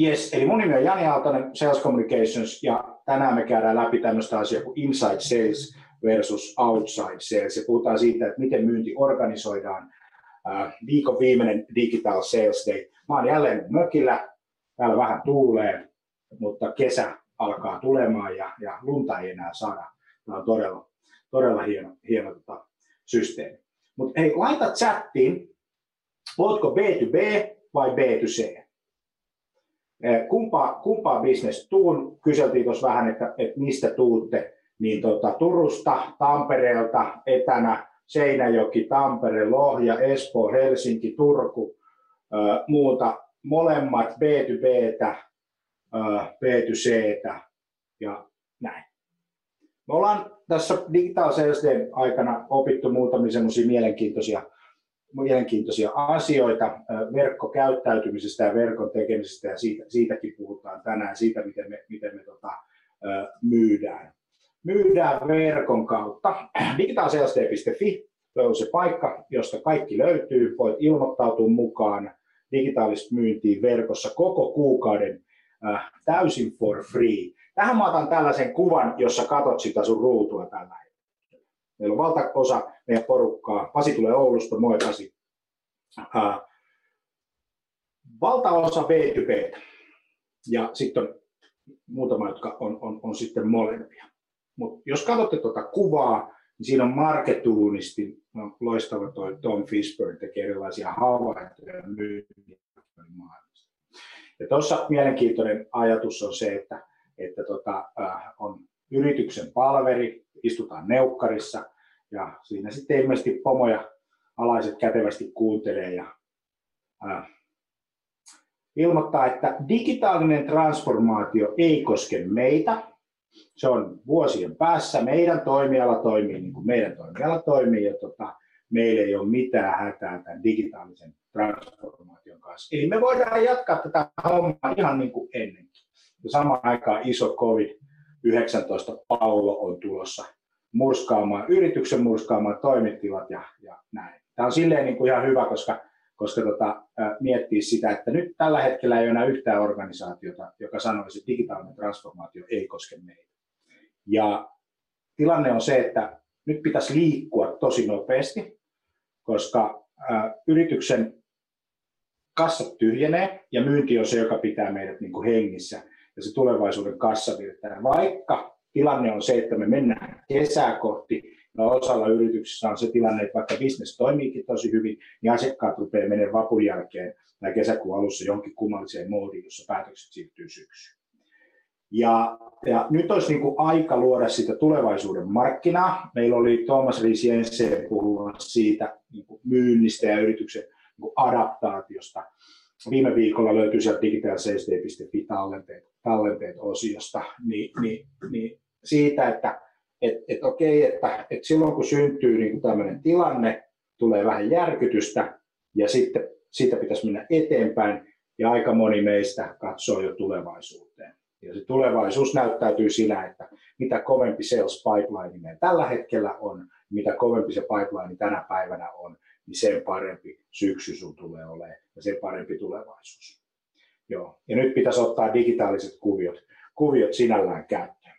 Yes, eli mun nimi on Jani Aaltonen, Sales Communications, ja tänään me käydään läpi tämmöistä asiaa kuin Inside Sales versus Outside Sales, ja puhutaan siitä, että miten myynti organisoidaan. Äh, viikon viimeinen Digital Sales Day. Mä oon jälleen mökillä, täällä vähän tuulee, mutta kesä alkaa tulemaan ja, ja lunta ei enää saada. Tämä on todella, todella hieno, hieno tota, systeemi. Mutta hei, laita chattiin, ootko B2B vai B2C? Eh, kumpaa, kumpaa business tuun? Kyseltiin tuossa vähän, että, että mistä tuutte. Niin tota, Turusta, Tampereelta, etänä, Seinäjoki, Tampere, Lohja, Espoo, Helsinki, Turku, äh, muuta. Molemmat B2Btä, äh, B2Ctä ja näin. Me ollaan tässä Digital Sales aikana opittu muutamia semmoisia mielenkiintoisia mielenkiintoisia asioita verkkokäyttäytymisestä ja verkon tekemisestä ja siitä, siitäkin puhutaan tänään, siitä miten me, miten me tota, myydään. Myydään verkon kautta. Digitalsales.fi on se paikka, josta kaikki löytyy. Voit ilmoittautua mukaan digitaalista myyntiin verkossa koko kuukauden täysin for free. Tähän mä otan tällaisen kuvan, jossa katot sitä sun ruutua tällä Meillä on valtaosa meidän porukkaa. Pasi tulee Oulusta, moi Pasi. Uh, valtaosa B2B. Ja sitten on muutama, jotka on, on, on sitten molempia. Mutta jos katsotte tuota kuvaa, niin siinä on Marketuunisti, no, loistava toi Tom Fishburne tekee erilaisia havaintoja myyntiä. Ja tuossa mielenkiintoinen ajatus on se, että, että tota, on yrityksen palveri, istutaan neukkarissa ja siinä sitten ilmeisesti pomoja alaiset kätevästi kuuntelee ja ää, ilmoittaa, että digitaalinen transformaatio ei koske meitä. Se on vuosien päässä. Meidän toimiala toimii niin kuin meidän toimiala toimii ja tota, meillä ei ole mitään hätää tämän digitaalisen transformaation kanssa. Eli me voidaan jatkaa tätä hommaa ihan niin kuin ennenkin. Ja samaan aikaan iso COVID-19 pallo on tulossa murskaamaan, yrityksen murskaamaan toimitilat ja, ja näin. Tämä on silleen niin kuin ihan hyvä, koska, koska tota, miettii sitä, että nyt tällä hetkellä ei ole enää yhtään organisaatiota, joka sanoisi, että digitaalinen transformaatio ei koske meitä. Ja tilanne on se, että nyt pitäisi liikkua tosi nopeasti, koska ä, yrityksen kassat tyhjenee ja myynti on se, joka pitää meidät niin kuin hengissä ja se tulevaisuuden kassavirta. Vaikka tilanne on se, että me mennään kesää kohti, ja osalla yrityksissä on se tilanne, että vaikka bisnes toimiikin tosi hyvin, niin asiakkaat rupeaa menemään vapun jälkeen tai kesäkuun alussa johonkin kummalliseen moodiin, jossa päätökset siirtyy syksyyn. Ja, ja nyt olisi niin kuin aika luoda sitä tulevaisuuden markkinaa. Meillä oli Thomas Ries Jensen puhua siitä niin kuin myynnistä ja yrityksen niin kuin adaptaatiosta. Viime viikolla löytyi sieltä digitalsafety.fi tallenteet, tallenteet osiosta, niin, niin, niin siitä, että et, et okei, että et silloin kun syntyy niin tämmöinen tilanne, tulee vähän järkytystä ja sitten siitä pitäisi mennä eteenpäin ja aika moni meistä katsoo jo tulevaisuuteen. Ja se tulevaisuus näyttäytyy siinä, että mitä kovempi sales pipeline meillä tällä hetkellä on, mitä kovempi se pipeline tänä päivänä on, niin sen parempi syksy sun tulee olemaan ja sen parempi tulevaisuus. Joo. Ja nyt pitäisi ottaa digitaaliset kuviot, kuviot sinällään käyttöön.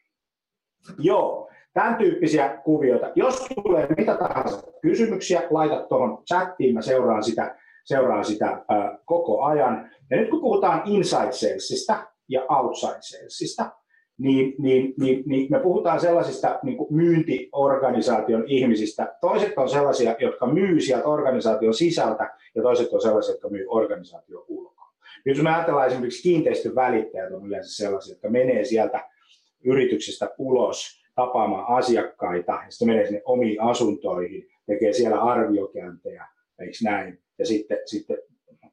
Joo, tämän tyyppisiä kuvioita. Jos tulee mitä tahansa kysymyksiä, laita tuohon chattiin, mä seuraan sitä, seuraan sitä äh, koko ajan. Ja nyt kun puhutaan inside salesista ja outside salesista, niin, niin, niin, niin me puhutaan sellaisista niin kuin myyntiorganisaation ihmisistä. Toiset on sellaisia, jotka myy sieltä organisaation sisältä, ja toiset on sellaisia, jotka myy organisaation ulkoa. Nyt jos me ajatellaan esimerkiksi kiinteistön välittäjät on yleensä sellaisia, jotka menee sieltä yrityksestä ulos tapaamaan asiakkaita, ja sitten menee sinne omiin asuntoihin, tekee siellä arviokäyntejä, eikö näin, ja sitten, sitten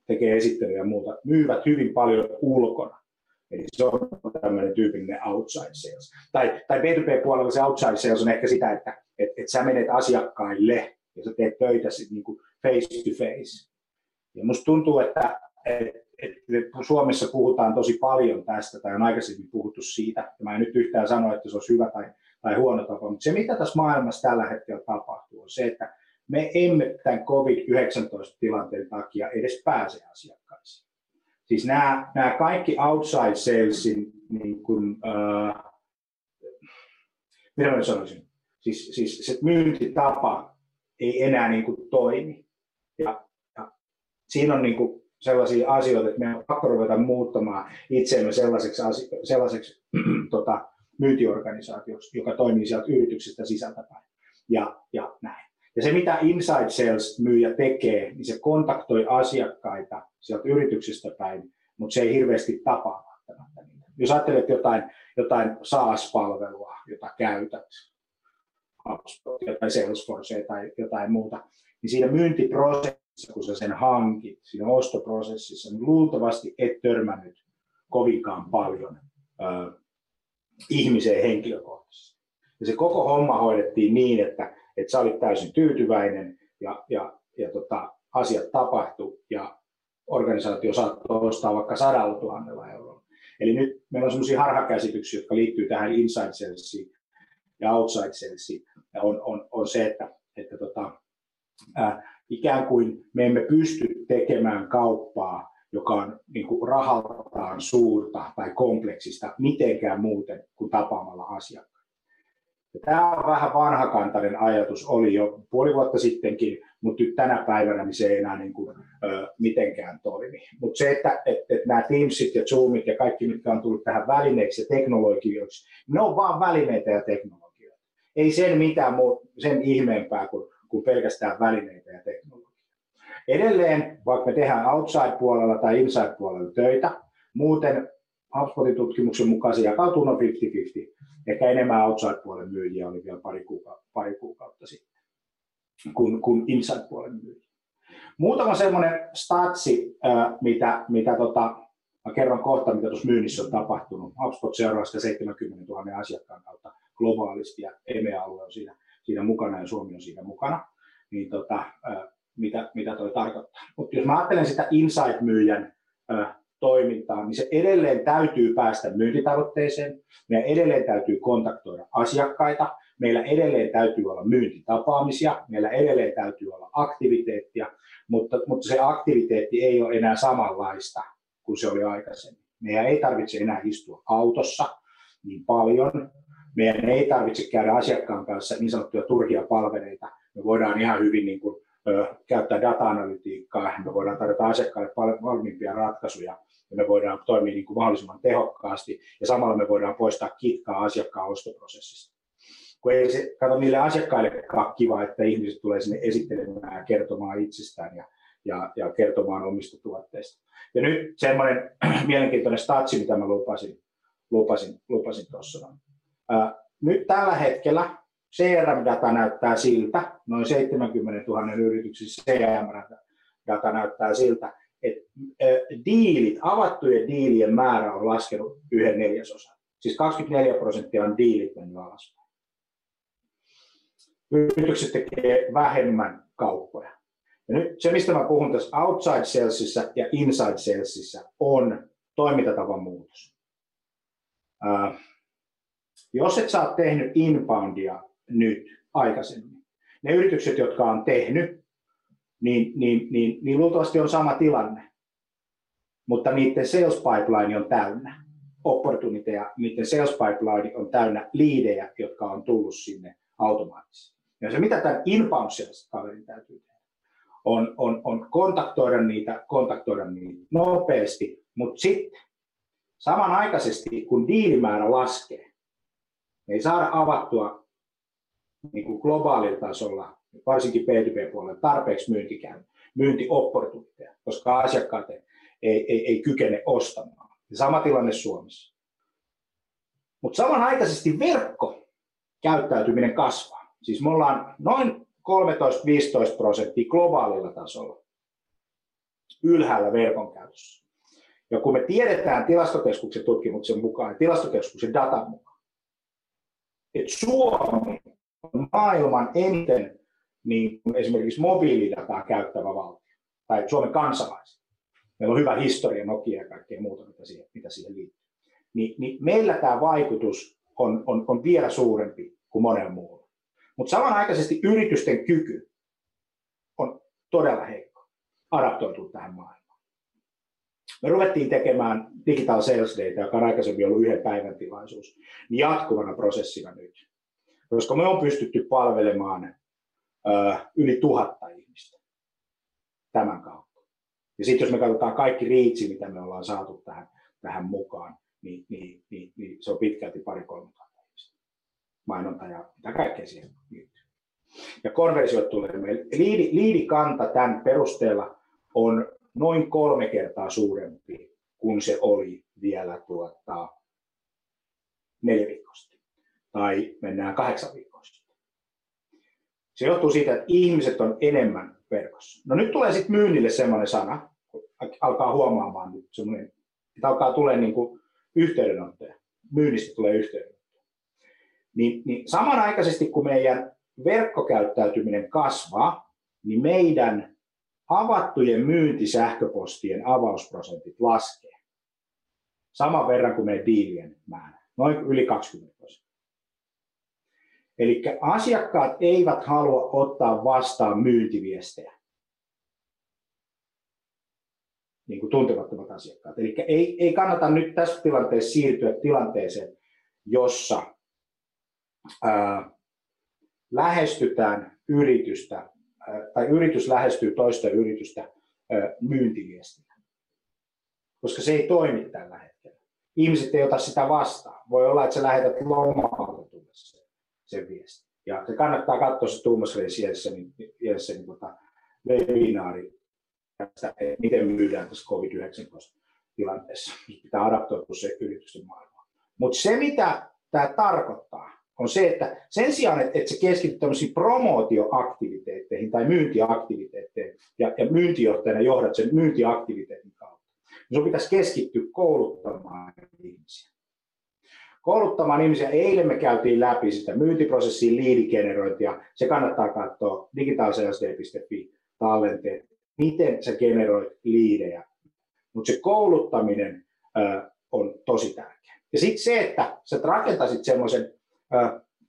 tekee esittelyjä ja muuta, myyvät hyvin paljon ulkona. Eli se on tämmöinen tyypillinen outside sales. Tai, tai B2B-puolella se outside sales on ehkä sitä, että et, et sä menet asiakkaille ja sä teet töitä sit niinku face to face. Ja musta tuntuu, että et, et, et Suomessa puhutaan tosi paljon tästä, tai on aikaisemmin puhuttu siitä, ja mä en nyt yhtään sano, että se olisi hyvä tai, tai huono tapa, mutta se mitä tässä maailmassa tällä hetkellä tapahtuu on se, että me emme tämän COVID-19-tilanteen takia edes pääse asiakkaisiin. Siis nämä, nämä kaikki outside salesin, niin kuin, äh, mitä mä sanoisin, siis, siis se myyntitapa ei enää niin kuin toimi. Ja, ja siinä on niin kuin sellaisia asioita, että meidän on pakko ruveta muuttamaan itseämme sellaiseksi, sellaiseksi tota, myyntiorganisaatioksi, joka toimii sieltä yrityksestä sisältäpäin. Ja, ja näin. Ja se, mitä Inside Sales-myyjä tekee, niin se kontaktoi asiakkaita sieltä yrityksestä päin, mutta se ei hirveästi tapaa välttämättä niitä. Jos ajattelet jotain, jotain SaaS-palvelua, jota käytät, tai Salesforce tai jotain muuta, niin siinä myyntiprosessissa, kun sä sen hankit, siinä ostoprosessissa, niin luultavasti et törmännyt kovinkaan paljon ö, ihmiseen henkilökohtaisesti. Ja se koko homma hoidettiin niin, että, että sä olit täysin tyytyväinen ja, ja, ja tota, asiat tapahtui ja organisaatio saattoi ostaa vaikka sadalla tuhannella eurolla. Eli nyt meillä on sellaisia harhakäsityksiä, jotka liittyy tähän inside salesiin ja outside salesiin. Ja on, on, on se, että, että tota, ää, ikään kuin me emme pysty tekemään kauppaa, joka on niin kuin rahaltaan suurta tai kompleksista mitenkään muuten kuin tapaamalla asiakkaan. Tämä on vähän vanhakantainen ajatus, oli jo puoli vuotta sittenkin, mutta nyt tänä päivänä niin se ei enää niin kuin, ö, mitenkään toimi. Mutta se, että et, et nämä Teamsit ja Zoomit ja kaikki, mitkä on tullut tähän välineiksi ja teknologioiksi, ne on vaan välineitä ja teknologioita. Ei sen mitään muu, sen ihmeempää kuin, kuin pelkästään välineitä ja teknologioita. Edelleen, vaikka me tehdään outside-puolella tai inside-puolella töitä, muuten HubSpotin tutkimuksen mukaan se jakautuu noin 50-50 Ehkä enemmän outside-puolen myyjiä oli vielä pari kuukautta, pari kuukautta sitten kuin, kuin inside-puolen myyjiä. Muutama semmoinen statsi, mitä, mitä tota, mä kerron kohta, mitä tuossa myynnissä on tapahtunut. HubSpot seuraa sitä 70 000 asiakkaan kautta globaalisti ja EMEA-alue on siinä, siinä mukana ja Suomi on siinä mukana. Niin tota, mitä, mitä toi tarkoittaa. Mutta jos mä ajattelen sitä inside-myyjän toimintaan, niin se edelleen täytyy päästä myyntitavoitteeseen, meidän edelleen täytyy kontaktoida asiakkaita, meillä edelleen täytyy olla myyntitapaamisia, meillä edelleen täytyy olla aktiviteettia, mutta, mutta se aktiviteetti ei ole enää samanlaista kuin se oli aikaisemmin. Meidän ei tarvitse enää istua autossa niin paljon, meidän ei tarvitse käydä asiakkaan kanssa niin sanottuja turhia palveleita, me voidaan ihan hyvin niin kuin, käyttää data-analytiikkaa, me voidaan tarjota asiakkaille valmiimpia ratkaisuja ja me voidaan toimia niin kuin mahdollisimman tehokkaasti ja samalla me voidaan poistaa kitkaa asiakkaan ostoprosessista. Kun ei se, kato niille asiakkaillekaan kiva, että ihmiset tulee sinne esittelemään ja kertomaan itsestään ja, ja, ja kertomaan omista tuotteista. Ja nyt semmoinen mielenkiintoinen statsi, mitä mä lupasin, lupasin, lupasin tuossa. Nyt tällä hetkellä CRM-data näyttää siltä, noin 70 000 yrityksissä CRM-data näyttää siltä, että diilit, avattujen diilien määrä on laskenut yhden neljäsosan. Siis 24 prosenttia on diilit mennyt alaspäin. Yritykset tekee vähemmän kauppoja. Ja nyt se, mistä mä puhun tässä outside salesissa ja inside salesissa, on toimintatavan muutos. Jos et sä ole tehnyt inboundia nyt aikaisemmin, ne yritykset, jotka on tehnyt, niin, niin, niin, niin luultavasti on sama tilanne. Mutta niiden sales pipeline on täynnä opportuniteja, niiden sales pipeline on täynnä liidejä, jotka on tullut sinne automaattisesti. Ja se, mitä tämän inbound sales kaverin täytyy tehdä, on, on, on kontaktoida niitä, kontaktoida niitä nopeasti, mutta sitten samanaikaisesti, kun diilimäärä laskee, ei saada avattua niin kuin globaalilla tasolla varsinkin B2B-puolella, tarpeeksi myyntikäyn, myyntiopportuniteja, koska asiakkaat ei, ei, ei kykene ostamaan. Ja sama tilanne Suomessa. Mutta samanaikaisesti verkkokäyttäytyminen kasvaa. Siis me ollaan noin 13-15 prosenttia globaalilla tasolla ylhäällä verkon käytössä. Ja kun me tiedetään tilastokeskuksen tutkimuksen mukaan tilastokeskuksen datan mukaan, että Suomi on maailman eniten niin kuin esimerkiksi mobiilidataa käyttävä valtio tai Suomen kansalaiset. Meillä on hyvä historia Nokia ja kaikkea muuta, mitä siihen, mitä siihen liittyy. Ni, niin meillä tämä vaikutus on, on, on vielä suurempi kuin monella muulla. Mutta samanaikaisesti yritysten kyky on todella heikko adaptoitua tähän maailmaan. Me ruvettiin tekemään Digital Sales Data, joka on aikaisemmin ollut yhden päivän tilaisuus, niin jatkuvana prosessina nyt. Koska me on pystytty palvelemaan yli tuhatta ihmistä tämän kautta. Ja sitten jos me katsotaan kaikki riitsi, mitä me ollaan saatu tähän, tähän mukaan, niin, niin, niin, niin se on pitkälti pari kolme ihmistä. Mainonta ja mitä kaikkea siihen liittyy. Ja konversiot tulee meille. Liidi, liidikanta tämän perusteella on noin kolme kertaa suurempi kuin se oli vielä tuota, neljä viikkoa sitten. Tai mennään kahdeksan viikkoa sitten. Se johtuu siitä, että ihmiset on enemmän verkossa. No nyt tulee sitten myynnille semmoinen sana, kun alkaa huomaamaan nyt semmoinen, että alkaa tulee niin yhteydenottoja. Myynnistä tulee yhteydenottoja. Niin, niin samanaikaisesti kun meidän verkkokäyttäytyminen kasvaa, niin meidän avattujen myyntisähköpostien avausprosentit laskee. Saman verran kuin meidän diilien määrä, noin yli 20 prosenttia. Eli asiakkaat eivät halua ottaa vastaan myyntiviestejä. Niin kuin tuntemattomat asiakkaat. Eli ei, ei kannata nyt tässä tilanteessa siirtyä tilanteeseen, jossa ää, lähestytään yritystä tai yritys lähestyy toista yritystä myyntiviestillä. Koska se ei toimi tällä hetkellä. Ihmiset ei ota sitä vastaan. Voi olla, että sä lähetät lomalta sen, viestin. Ja se kannattaa katsoa se Tuomas Reis niin, niin tota, webinaari tästä, miten myydään tässä COVID-19 tilanteessa. Pitää adaptoitua se yrityksen maailmaan. Mutta se, mitä tämä tarkoittaa, on se, että sen sijaan, että, että se keskittyy tämmöisiin promootioaktiviteetteihin tai myyntiaktiviteetteihin ja, ja myyntijohtajana johdat sen myyntiaktiviteetin kautta, niin sun pitäisi keskittyä kouluttamaan ihmisiä. Kouluttamaan ihmisiä. Eilen me käytiin läpi sitä myyntiprosessin liidigenerointia. Se kannattaa katsoa digitaalsales.fi tallenteet, miten sä generoit liidejä. Mutta se kouluttaminen ö, on tosi tärkeä. Ja sitten se, että sä rakentaisit semmoisen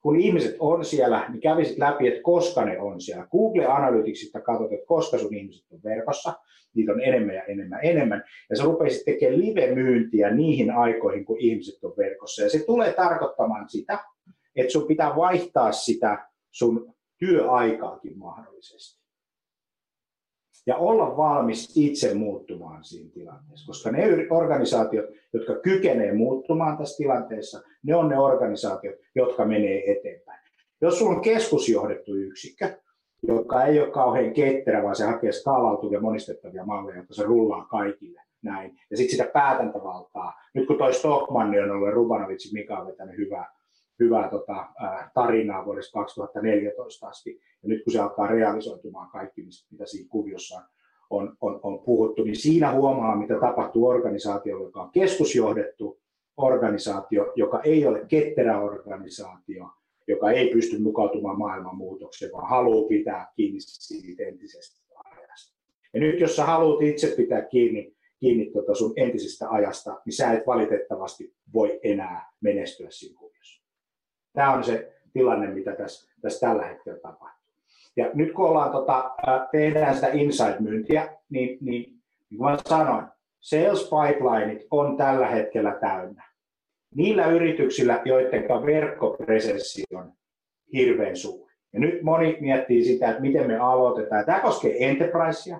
kun ihmiset on siellä, niin kävisit läpi, että koska ne on siellä. Google Analyticsista katsot, että koska sun ihmiset on verkossa, niitä on enemmän ja enemmän enemmän, ja sä rupeisit tekemään live-myyntiä niihin aikoihin, kun ihmiset on verkossa. Ja se tulee tarkoittamaan sitä, että sun pitää vaihtaa sitä sun työaikaakin mahdollisesti ja olla valmis itse muuttumaan siinä tilanteessa, koska ne organisaatiot, jotka kykenevät muuttumaan tässä tilanteessa, ne on ne organisaatiot, jotka menee eteenpäin. Jos sulla on keskusjohdettu yksikkö, joka ei ole kauhean ketterä, vaan se hakee skaalautuvia monistettavia malleja, jotta se rullaa kaikille näin. Ja sitten sitä päätäntävaltaa. Nyt kun toi Stockmanni on ollut Rubanovitsi Mika on vetänyt hyvää, hyvää tota, tarinaa vuodesta 2014 asti, ja nyt kun se alkaa realisoitumaan kaikki, mitä siinä kuviossa on, on, on puhuttu, niin siinä huomaa, mitä tapahtuu organisaatiolle, joka on keskusjohdettu organisaatio, joka ei ole ketterä organisaatio, joka ei pysty mukautumaan maailman muutokseen, vaan haluaa pitää kiinni siitä entisestä ajasta. Ja nyt jos sä haluat itse pitää kiinni, kiinni tuota sun entisestä ajasta, niin sä et valitettavasti voi enää menestyä siinä kuviossa. Tämä on se tilanne, mitä tässä, tässä tällä hetkellä tapahtuu. Ja nyt kun ollaan, tota, tehdään sitä inside-myyntiä, niin, niin, niin sanoin, sales pipelineit on tällä hetkellä täynnä. Niillä yrityksillä, joiden verkkopresenssi on hirveän suuri. Ja nyt moni miettii sitä, että miten me aloitetaan. Tämä koskee enterprisea,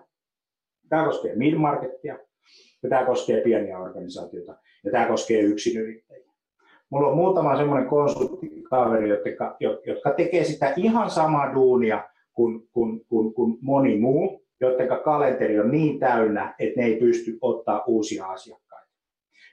tämä koskee mid-marketia, ja tämä koskee pieniä organisaatioita, ja tämä koskee yksinyrittäjiä. Mulla on muutama semmoinen konsulttikaveri, jotka, jotka tekee sitä ihan samaa duunia, kuin, kuin, kuin, kuin moni muu, joiden kalenteri on niin täynnä, että ne ei pysty ottaa uusia asiakkaita.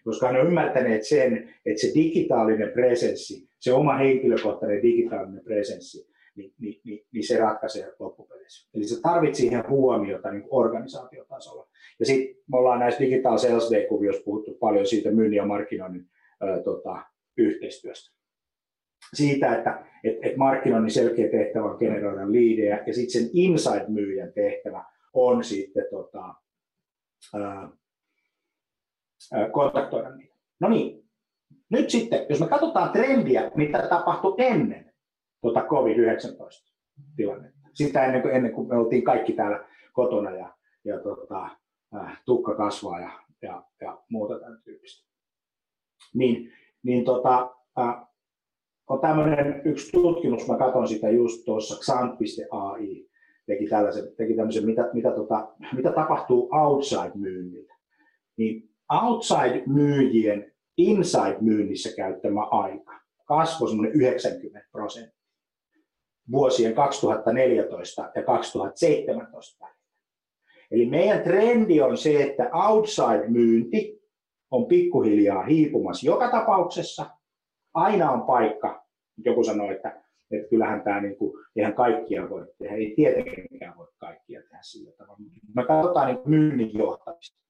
Koska ne on ymmärtäneet sen, että se digitaalinen presenssi, se oma henkilökohtainen digitaalinen presenssi, niin, niin, niin, niin se ratkaisee loppupeleissä. Eli se tarvitsee siihen huomiota niin organisaatiotasolla. Ja sitten me ollaan näissä Digital Sales Day-kuvioissa puhuttu paljon siitä myynnin ja markkinoinnin ää, tota, yhteistyöstä siitä, että et, et markkinoinnin selkeä tehtävä on generoida liidejä ja sitten sen inside-myyjän tehtävä on sitten tota, ää, kontaktoida niitä. No niin, nyt sitten, jos me katsotaan trendiä, mitä tapahtui ennen tota COVID-19-tilannetta, sitä ennen kuin, ennen kuin me oltiin kaikki täällä kotona ja, ja tota, tukka kasvaa ja ja, ja muuta tämän tyyppistä. Niin, niin tota, äh, on tämmöinen yksi tutkimus, mä katson sitä just tuossa xant.ai, teki, tällaisen, teki tämmöisen, mitä, mitä, tota, mitä tapahtuu outside-myynnillä. Niin outside-myyjien inside-myynnissä käyttämä aika kasvoi semmoinen 90 prosenttia vuosien 2014 ja 2017 välillä. Eli meidän trendi on se, että outside-myynti on pikkuhiljaa hiipumassa joka tapauksessa. Aina on paikka. Joku sanoi, että, että kyllähän tämä, niin kuin, eihän kaikkia voi tehdä, ei tietenkään voi kaikkia tehdä sillä tavalla. Me katsotaan niin myynnin johtamista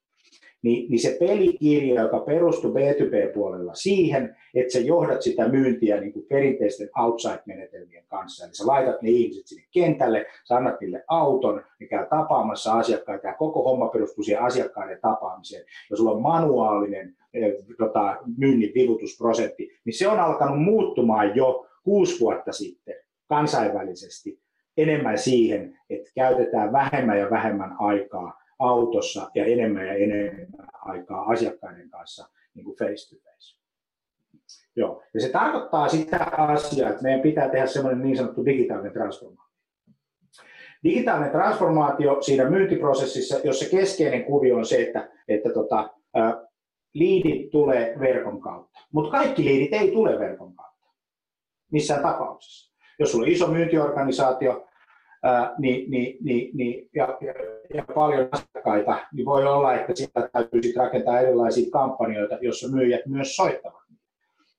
niin, niin se pelikirja, joka perustuu B2B-puolella siihen, että sä johdat sitä myyntiä niin kuin perinteisten outside-menetelmien kanssa. Eli sä laitat ne ihmiset sinne kentälle, sä annat niille auton, ne käy tapaamassa asiakkaita. Tämä koko homma perustuu siihen asiakkaiden tapaamiseen. Ja sulla on manuaalinen eh, tota, myynnin vivutusprosentti, niin se on alkanut muuttumaan jo kuusi vuotta sitten kansainvälisesti enemmän siihen, että käytetään vähemmän ja vähemmän aikaa autossa ja enemmän ja enemmän aikaa asiakkaiden kanssa niin kuin face to face. Joo. Ja se tarkoittaa sitä asiaa, että meidän pitää tehdä semmoinen niin sanottu digitaalinen transformaatio. Digitaalinen transformaatio siinä myyntiprosessissa, jossa keskeinen kuvio on se, että, että tota, liidit tulee verkon kautta. Mutta kaikki liidit ei tule verkon kautta missään tapauksessa. Jos sulla on iso myyntiorganisaatio, ää, niin, niin, niin, niin, ja, ja, ja paljon asiakkaita, niin voi olla, että sitä täytyy sitten rakentaa erilaisia kampanjoita, joissa myyjät myös soittavat.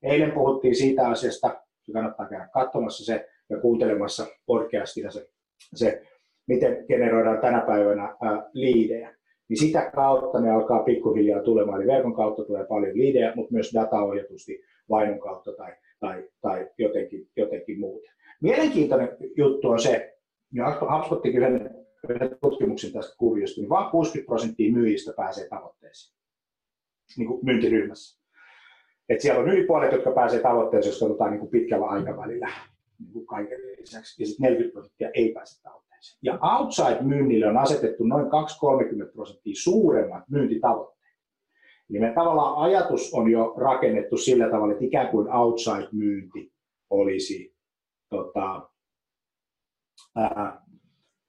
Eilen puhuttiin siitä asiasta, se kannattaa käydä katsomassa se ja kuuntelemassa podcastina se, se miten generoidaan tänä päivänä ää, liidejä. Niin sitä kautta ne alkaa pikkuhiljaa tulemaan. Eli verkon kautta tulee paljon liidejä, mutta myös dataohjatusti vainon kautta tai, tai, tai jotenkin, jotenkin muuten. Mielenkiintoinen juttu on se, ja HubSpot teki yhden, yhden tutkimuksen tästä kuviosta, niin vain 60 prosenttia myyjistä pääsee tavoitteeseen niin kuin myyntiryhmässä. Et siellä on yli puolet, jotka pääsee tavoitteeseen, jos katsotaan niin kuin pitkällä aikavälillä niin kuin kaiken lisäksi, ja sitten 40 prosenttia ei pääse tavoitteeseen. Ja outside-myynnille on asetettu noin 2-30 prosenttia suuremmat myyntitavoitteet. Eli meidän tavallaan ajatus on jo rakennettu sillä tavalla, että ikään kuin outside-myynti olisi tota, ää,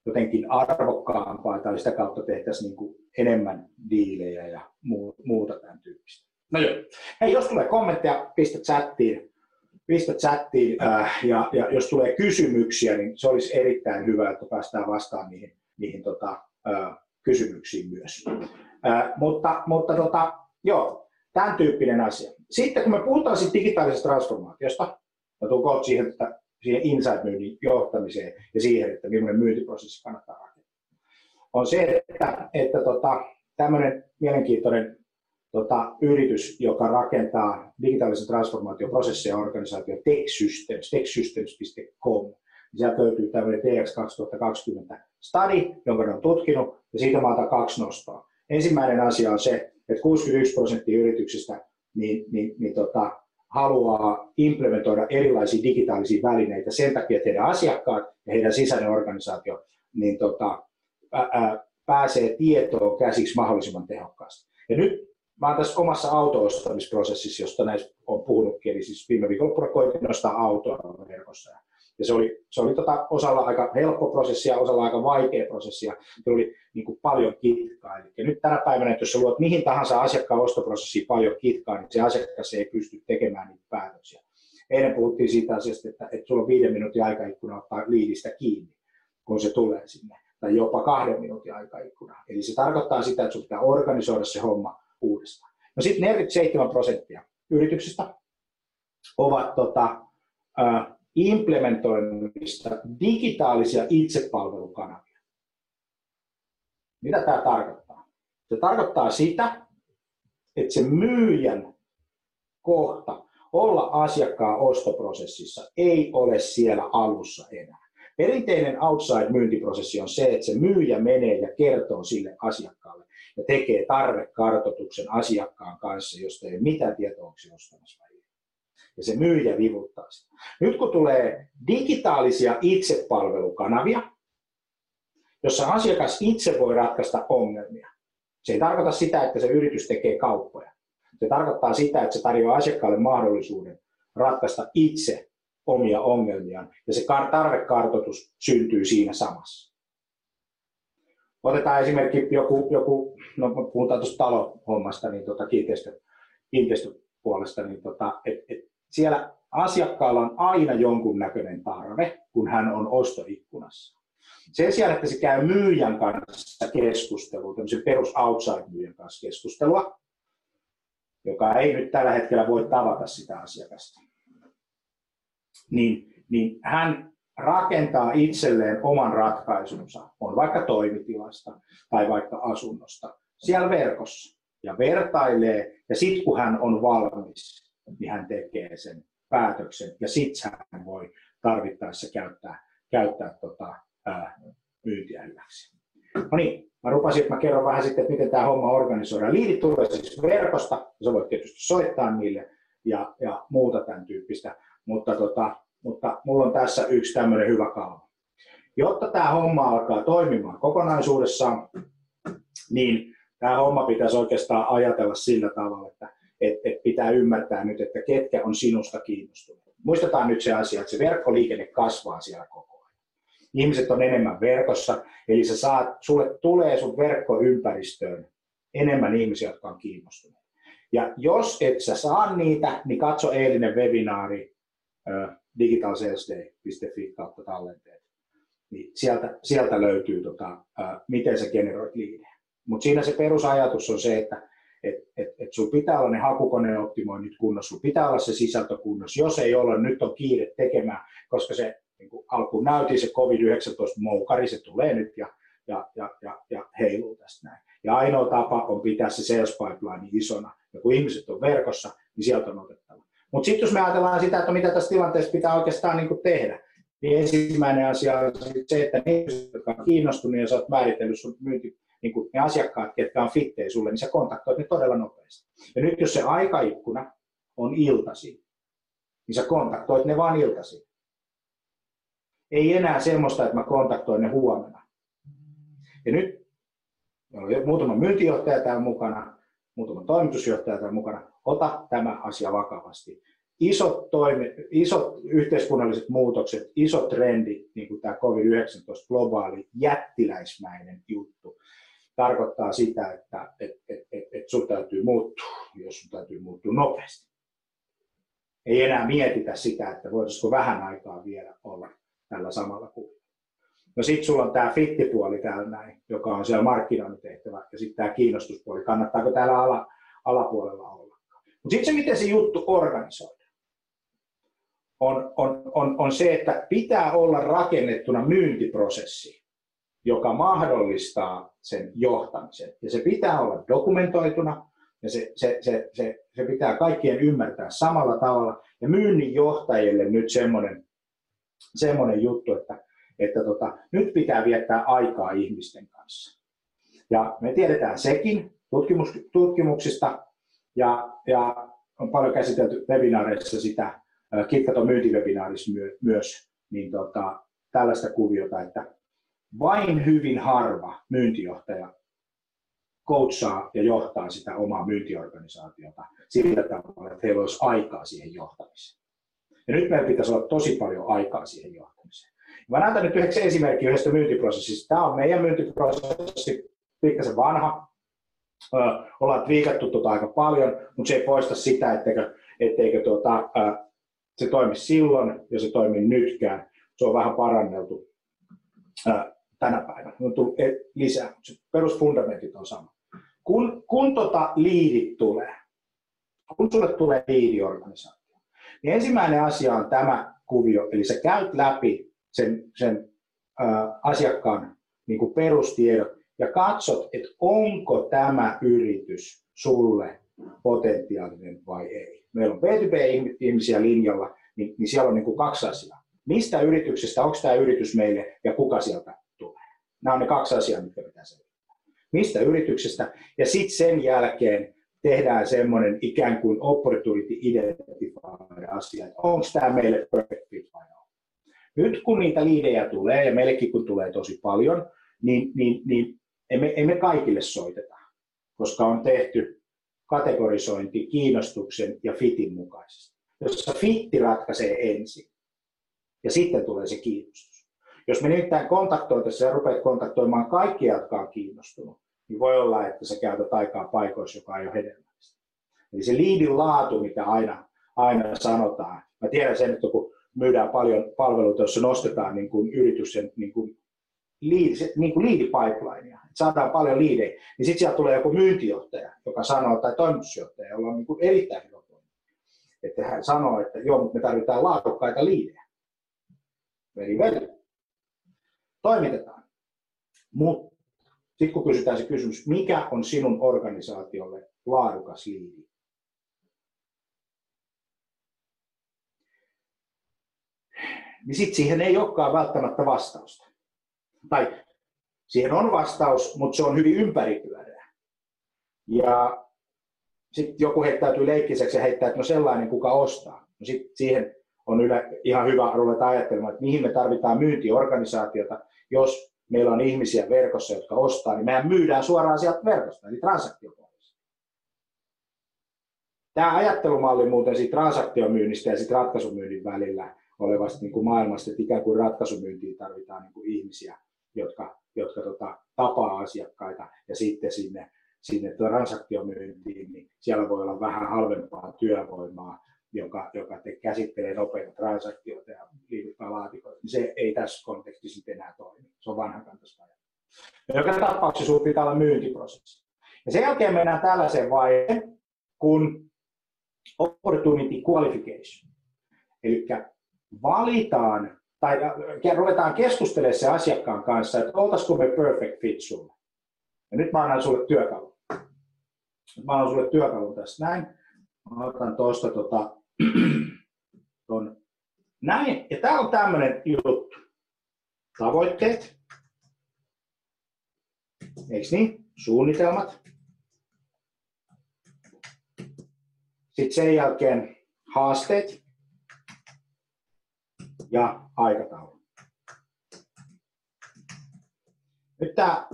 jotenkin arvokkaampaa tai sitä kautta tehtäisiin niin kuin enemmän diilejä ja muuta tämän tyyppistä. No joo. Hei, jos tulee kommentteja, pistä chattiin, pistä chattiin ää, ja, ja, jos tulee kysymyksiä, niin se olisi erittäin hyvä, että päästään vastaan niihin, niihin tota, ää, kysymyksiin myös. Ää, mutta mutta tota, joo, tämän tyyppinen asia. Sitten kun me puhutaan digitaalisesta transformaatiosta, mä tulen siihen, että siihen insight-myynnin johtamiseen ja siihen, että millainen myyntiprosessi kannattaa rakentaa. On se, että, että tota, tämmöinen mielenkiintoinen tota, yritys, joka rakentaa digitaalisen transformaatioprosesseja ja organisaatio TechSystems, techsystems.com. Niin sieltä löytyy tämmöinen TX 2020 study, jonka ne on tutkinut, ja siitä mä otan kaksi nostoa. Ensimmäinen asia on se, että 61 prosenttia yrityksistä niin, niin, niin tota, haluaa implementoida erilaisia digitaalisia välineitä sen takia, että heidän asiakkaat ja heidän sisäinen organisaatio niin tota, ää, ää, pääsee tietoon käsiksi mahdollisimman tehokkaasti. Ja nyt mä olen tässä omassa auto-ostamisprosessissa, josta näistä on puhunutkin, eli siis viime viikolla koitin nostaa autoa verkossa. Ja se oli, se oli tota, osalla aika helppo prosessi ja osalla aika vaikea prosessi ja se oli niin kuin paljon kitkaa. Eli nyt tänä päivänä, että jos luot mihin tahansa asiakkaan ostoprosessiin paljon kitkaa, niin se asiakas ei pysty tekemään niitä päätöksiä. Eilen puhuttiin siitä asiasta, että, että sulla on viiden minuutin aikaikkuna ottaa liidistä kiinni, kun se tulee sinne, tai jopa kahden minuutin aikaikkuna. Eli se tarkoittaa sitä, että sun pitää organisoida se homma uudestaan. No sitten 47 prosenttia yrityksistä ovat tota, implementoinnista digitaalisia itsepalvelukanavia. Mitä tämä tarkoittaa? Se tarkoittaa sitä, että se myyjän kohta olla asiakkaan ostoprosessissa ei ole siellä alussa enää. Perinteinen outside-myyntiprosessi on se, että se myyjä menee ja kertoo sille asiakkaalle ja tekee tarvekartoituksen asiakkaan kanssa, josta ei ole mitään tietoa, onko se ostamassa vai ja se myyjä vivuttaa sitä. Nyt kun tulee digitaalisia itsepalvelukanavia, jossa asiakas itse voi ratkaista ongelmia. Se ei tarkoita sitä, että se yritys tekee kauppoja. Se tarkoittaa sitä, että se tarjoaa asiakkaalle mahdollisuuden ratkaista itse omia ongelmiaan, ja se tarvekartoitus syntyy siinä samassa. Otetaan esimerkki joku, joku no puhutaan tuosta talohommasta, niin tuota kiinteistö, kiinteistöpuolesta, niin tota, et, et siellä asiakkaalla on aina jonkunnäköinen tarve, kun hän on ostoikkunassa. Sen sijaan, että se käy myyjän kanssa keskustelua, tämmöisen perus outside-myyjän kanssa keskustelua, joka ei nyt tällä hetkellä voi tavata sitä asiakasta, niin, niin hän rakentaa itselleen oman ratkaisunsa, on vaikka toimitilasta tai vaikka asunnosta, siellä verkossa ja vertailee ja sitten kun hän on valmis, niin hän tekee sen päätöksen ja sitten hän voi tarvittaessa käyttää, käyttää tota, ää, myyntiä hyväksi. No niin, mä rupasin, että mä kerron vähän sitten, että miten tämä homma organisoidaan. Liidit tulee siis verkosta, ja sä voit tietysti soittaa niille ja, ja muuta tämän tyyppistä, mutta, tota, mutta mulla on tässä yksi tämmöinen hyvä kaava. Jotta tämä homma alkaa toimimaan kokonaisuudessaan, niin tämä homma pitäisi oikeastaan ajatella sillä tavalla, että et, et pitää ymmärtää nyt, että ketkä on sinusta kiinnostuneet. Muistetaan nyt se asia, että se verkkoliikenne kasvaa siellä koko ajan. Ihmiset on enemmän verkossa, eli sä saat, sulle tulee sun verkkoympäristöön enemmän ihmisiä, jotka on kiinnostuneet. Ja jos et sä saa niitä, niin katso eilinen webinaari digitalsalesday.fi kautta tallenteet. Niin sieltä, sieltä löytyy, tota, miten sä generoit liidejä. Mutta siinä se perusajatus on se, että että et, et sulla pitää olla ne hakukoneoptimoinnit kunnossa, sulla pitää olla se sisältö kunnossa. Jos ei ole, nyt on kiire tekemään, koska se niin kuin alkuun se COVID-19-moukari, se tulee nyt ja, ja, ja, ja, ja heiluu tästä näin. Ja ainoa tapa on pitää se sales pipeline isona. Ja kun ihmiset on verkossa, niin sieltä on otettava. Mutta sitten jos me ajatellaan sitä, että mitä tässä tilanteessa pitää oikeastaan niin tehdä, niin ensimmäinen asia on se, että ne ihmiset, jotka on kiinnostuneet ja sä oot määritellyt sun myynti niin kuin ne asiakkaat, ketkä on fittejä sulle, niin sä kontaktoit ne todella nopeasti. Ja nyt jos se aikaikkuna on iltasi, niin sä kontaktoit ne vaan iltasi. Ei enää semmoista, että mä kontaktoin ne huomenna. Ja nyt meillä on muutama myyntijohtaja täällä mukana, muutama toimitusjohtaja täällä mukana. Ota tämä asia vakavasti. Isot, toimi, isot yhteiskunnalliset muutokset, isot trendit, niin kuin tämä COVID-19 globaali jättiläismäinen juttu, tarkoittaa sitä, että et, et, et, et sun täytyy muuttua, jos sun täytyy muuttua nopeasti. Ei enää mietitä sitä, että voitaisiko vähän aikaa vielä olla tällä samalla kuvilla. No sitten sulla on tämä fittipuoli täällä näin, joka on siellä markkinoinnin tehtävä, ja sitten tämä kiinnostuspuoli, kannattaako täällä ala, alapuolella olla. Mutta sitten se, miten se juttu organisoidaan, on, on, on, on se, että pitää olla rakennettuna myyntiprosessi, joka mahdollistaa sen johtamisen. Ja se pitää olla dokumentoituna, ja se, se, se, se, se pitää kaikkien ymmärtää samalla tavalla. Ja myynnin johtajille nyt semmoinen, semmoinen juttu, että, että tota, nyt pitää viettää aikaa ihmisten kanssa. Ja me tiedetään sekin tutkimus, tutkimuksista, ja, ja on paljon käsitelty webinaareissa sitä, Kitkaton myyntivebinaarissa myös, niin tota, tällaista kuviota, että vain hyvin harva myyntijohtaja coachaa ja johtaa sitä omaa myyntiorganisaatiota sillä tavalla, että heillä olisi aikaa siihen johtamiseen. Ja nyt meillä pitäisi olla tosi paljon aikaa siihen johtamiseen. Mä näytän nyt yhdeksi esimerkki yhdestä myyntiprosessista. Tämä on meidän myyntiprosessi, pikkasen vanha. Ö, ollaan viikattu tuota aika paljon, mutta se ei poista sitä, etteikö, etteikö tuota, ö, se toimi silloin ja se toimi nytkään. Se on vähän paranneltu. Ö, tänä päivänä. On tullut e- lisää, mutta perusfundamentit on sama. Kun, kun tota liidit tulee, kun sulle tulee liidiorganisaatio, niin ensimmäinen asia on tämä kuvio, eli sä käyt läpi sen, sen ä, asiakkaan niin kuin perustiedot ja katsot, että onko tämä yritys sulle potentiaalinen vai ei. Meillä on B2B-ihmisiä linjalla, niin, niin siellä on niin kuin kaksi asiaa. Mistä yrityksestä, onko tämä yritys meille ja kuka sieltä Nämä on ne kaksi asiaa, mitkä pitää selvittää. Mistä yrityksestä? Ja sitten sen jälkeen tehdään semmoinen ikään kuin opportunity identifier asia, että onko tämä meille perfect fit vai no. Nyt kun niitä liidejä tulee, ja meillekin kun tulee tosi paljon, niin, niin, niin emme, emme kaikille soiteta. koska on tehty kategorisointi kiinnostuksen ja fitin mukaisesti, jossa fitti ratkaisee ensin ja sitten tulee se kiinnostus. Jos me nimittäin kontaktoitaisiin ja rupeat kontaktoimaan kaikkia, jotka on kiinnostunut, niin voi olla, että sä käytät aikaa paikoissa, joka ei ole hedelmällistä. Eli se liidin laatu, mitä aina, aina sanotaan. Mä tiedän sen, että kun myydään paljon palveluita, joissa nostetaan niin kuin yrityksen niin kuin lead, niin kuin liidipipelinea, että saadaan paljon liidejä, niin sitten sieltä tulee joku myyntijohtaja, joka sanoo, tai toimitusjohtaja, jolla on niin kuin erittäin hyvä. Että hän sanoo, että joo, mutta me tarvitaan laadukkaita liidejä. Veli, veli. Toimitetaan. Mutta sitten kun kysytään se kysymys, mikä on sinun organisaatiolle laadukas liidi? Niin sitten siihen ei olekaan välttämättä vastausta. Tai siihen on vastaus, mutta se on hyvin ympäripyöreä. Ja sitten joku heittäytyy leikkiseksi ja heittää, että no sellainen, kuka ostaa. No sitten siihen on yle, ihan hyvä ruveta ajattelemaan, että mihin me tarvitaan myyntiorganisaatiota, jos meillä on ihmisiä verkossa, jotka ostaa, niin mehän myydään suoraan sieltä verkosta, eli transaktiopuolesta. Tämä ajattelumalli muuten siitä transaktiomyynnistä ja siitä ratkaisumyynnin välillä olevasta niin kuin maailmasta, että ikään kuin ratkaisumyyntiin tarvitaan niin kuin ihmisiä, jotka, jotka tota, tapaa asiakkaita ja sitten sinne, sinne transaktiomyyntiin, niin siellä voi olla vähän halvempaa työvoimaa, joka, joka te käsittelee nopeita transaktioita ja liityttää laatikoita, niin se ei tässä kontekstissa enää toimi. Se on vanhakantaista Joka tapauksessa sinulla pitää olla myyntiprosessi. Ja sen jälkeen mennään tällaiseen vaiheeseen, kun opportunity qualification. Eli valitaan tai ruvetaan keskustelemaan se asiakkaan kanssa, että oltaisiko me perfect fit sulle. Ja nyt mä annan sulle työkalun. Mä annan sulle työkalun tässä näin. Mä otan tuosta tota, ton, näin. Ja tää on tämmöinen juttu. Tavoitteet. Eikö niin? Suunnitelmat. Sitten sen jälkeen haasteet ja aikataulu. Nyt tämä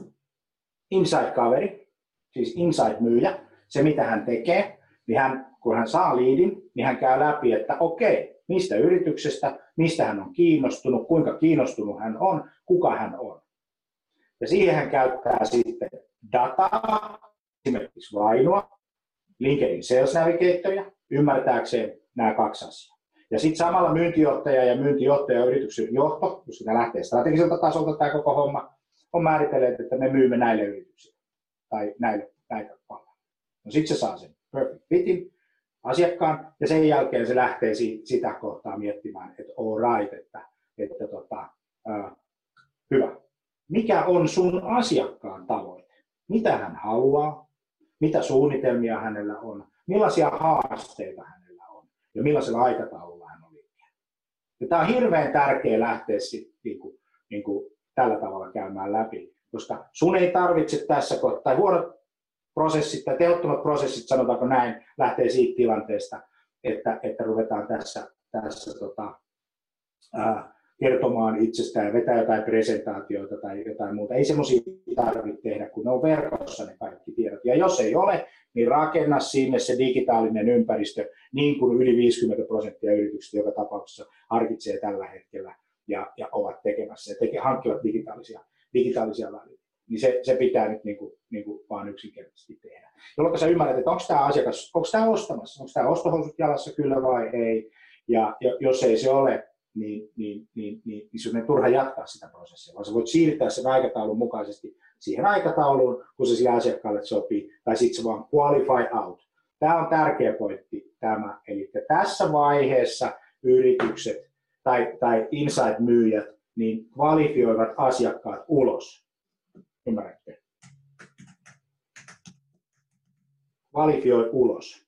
inside-kaveri, siis inside-myyjä, se mitä hän tekee, niin hän, kun hän saa liidin, niin hän käy läpi, että okei, mistä yrityksestä, mistä hän on kiinnostunut, kuinka kiinnostunut hän on, kuka hän on. Ja siihen hän käyttää sitten dataa, esimerkiksi vainoa, LinkedIn Sales Navigatoria, ymmärtääkseen nämä kaksi asiaa. Ja sitten samalla myyntijohtaja ja myyntijohtaja yrityksen johto, jos sitä lähtee strategiselta tasolta tämä koko homma, on määritellyt, että me myymme näille yrityksille tai näille, näitä palveluja. No sitten se saa sen perfect fitin asiakkaan ja sen jälkeen se lähtee si- sitä kohtaa miettimään, että all right, että, että tota, ää, hyvä. Mikä on sun asiakkaan tavoite? Mitä hän haluaa? Mitä suunnitelmia hänellä on? Millaisia haasteita hänellä on? Ja millaisella aikataululla hän on liikkeellä? Ja tämä on hirveän tärkeä lähteä sit, niin kuin, niin kuin, tällä tavalla käymään läpi, koska sun ei tarvitse tässä kohtaa, tai prosessit tai tehottomat prosessit, sanotaanko näin, lähtee siitä tilanteesta, että, että ruvetaan tässä, tässä tota, ää, kertomaan itsestään ja vetää jotain presentaatioita tai jotain muuta. Ei semmoisia tarvitse tehdä, kun ne on verkossa ne kaikki tiedot. Ja jos ei ole, niin rakenna sinne se digitaalinen ympäristö, niin kuin yli 50 prosenttia yrityksistä joka tapauksessa harkitsee tällä hetkellä ja, ja ovat tekemässä ja teke, hankkivat digitaalisia, digitaalisia välineitä niin se, se pitää nyt niin kuin, niin kuin vaan yksinkertaisesti tehdä. Jolloin sä ymmärrät, että onko tämä asiakas, onko tämä ostamassa, onko tämä ostohousut jalassa kyllä vai ei, ja, jos ei se ole, niin, niin, niin, niin, niin sun ei turha jatkaa sitä prosessia, vaan sä voit siirtää sen aikataulun mukaisesti siihen aikatauluun, kun se sille asiakkaalle sopii, tai sitten se vaan qualify out. Tämä on tärkeä pointti tämä, eli tässä vaiheessa yritykset tai, tai inside-myyjät niin kvalifioivat asiakkaat ulos Ymmärrätte? Kvalifioi ulos.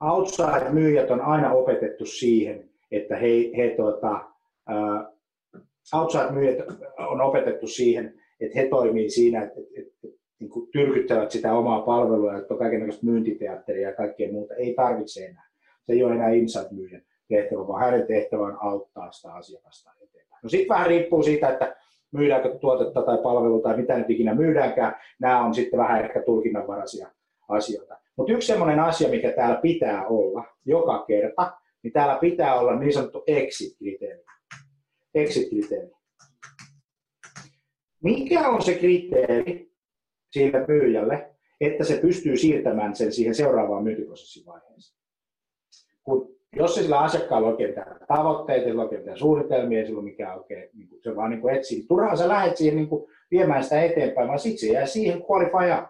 Outside-myyjät on aina opetettu siihen, että he, he tuota, outside-myyjät on opetettu siihen, että he toimii siinä, että, että, että, niin tyrkyttävät sitä omaa palvelua, että on kaikenlaista myyntiteatteria ja kaikkea muuta. Ei tarvitse enää. Se ei ole enää inside-myyjän tehtävä, vaan hänen tehtävä on auttaa sitä asiakasta eteenpäin. No sitten vähän riippuu siitä, että myydäänkö tuotetta tai palvelua tai mitä nyt ikinä myydäänkään, nämä on sitten vähän ehkä tulkinnanvaraisia asioita. Mutta yksi sellainen asia, mikä täällä pitää olla joka kerta, niin täällä pitää olla niin sanottu exit-kriteeri. Exit-kriteeri. Mikä on se kriteeri sille myyjälle, että se pystyy siirtämään sen siihen seuraavaan myyntiprosessin vaiheeseen? Jos se sillä asiakkaalla oikein mitään tavoitteita, sillä oikein mitään suunnitelmia, sillä mikään oikein, niin kuin se vaan niin kuin etsii. Turhaan sä lähdet siihen niin kuin viemään sitä eteenpäin, vaan se jää siihen qualify out.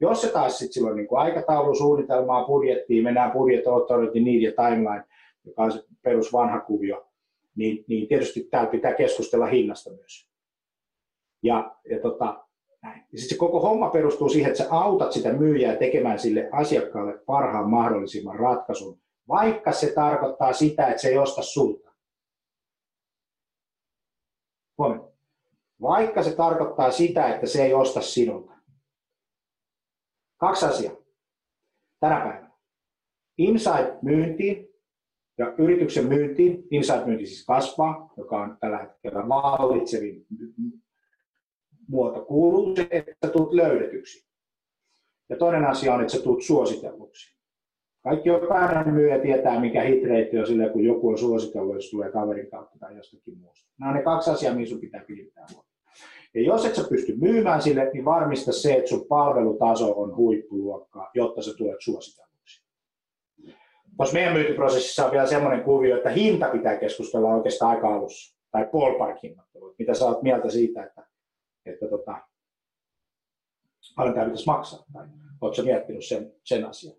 Jos se taas sitten silloin niin kuin aikataulu, suunnitelmaa, budjettiin, mennään budjet, authority, need ja timeline, joka on se perus vanha kuvio, niin, niin tietysti täällä pitää keskustella hinnasta myös. Ja, ja tota. Ja sitten se koko homma perustuu siihen, että sä autat sitä myyjää tekemään sille asiakkaalle parhaan mahdollisimman ratkaisun, vaikka se tarkoittaa sitä, että se ei osta sulta. Huomioon. Vaikka se tarkoittaa sitä, että se ei osta sinulta. Kaksi asiaa tänä päivänä. Inside-myyntiin ja yrityksen myyntiin, inside-myynti siis kasvaa, joka on tällä hetkellä vallitsevin muoto, kuuluu se, että tulet löydetyksi. Ja toinen asia on, että sä tulet suositelluksi. Kaikki jokainen myyjä tietää, mikä hitreitti on sille, kun joku on suositellut, jos tulee kaverin kautta tai jostakin muusta. Nämä on ne kaksi asiaa, mihin sun pitää kiinnittää huomioon. Ja jos et sä pysty myymään sille, niin varmista se, että sun palvelutaso on huippuluokkaa, jotta sä tulet suositelluksi. Tuossa meidän myyntiprosessissa on vielä semmoinen kuvio, että hinta pitää keskustella oikeastaan aika alussa, tai ballpark Mitä sä oot mieltä siitä, että, että tota, paljon tämä pitäisi maksaa, tai oletko miettinyt sen, sen asian?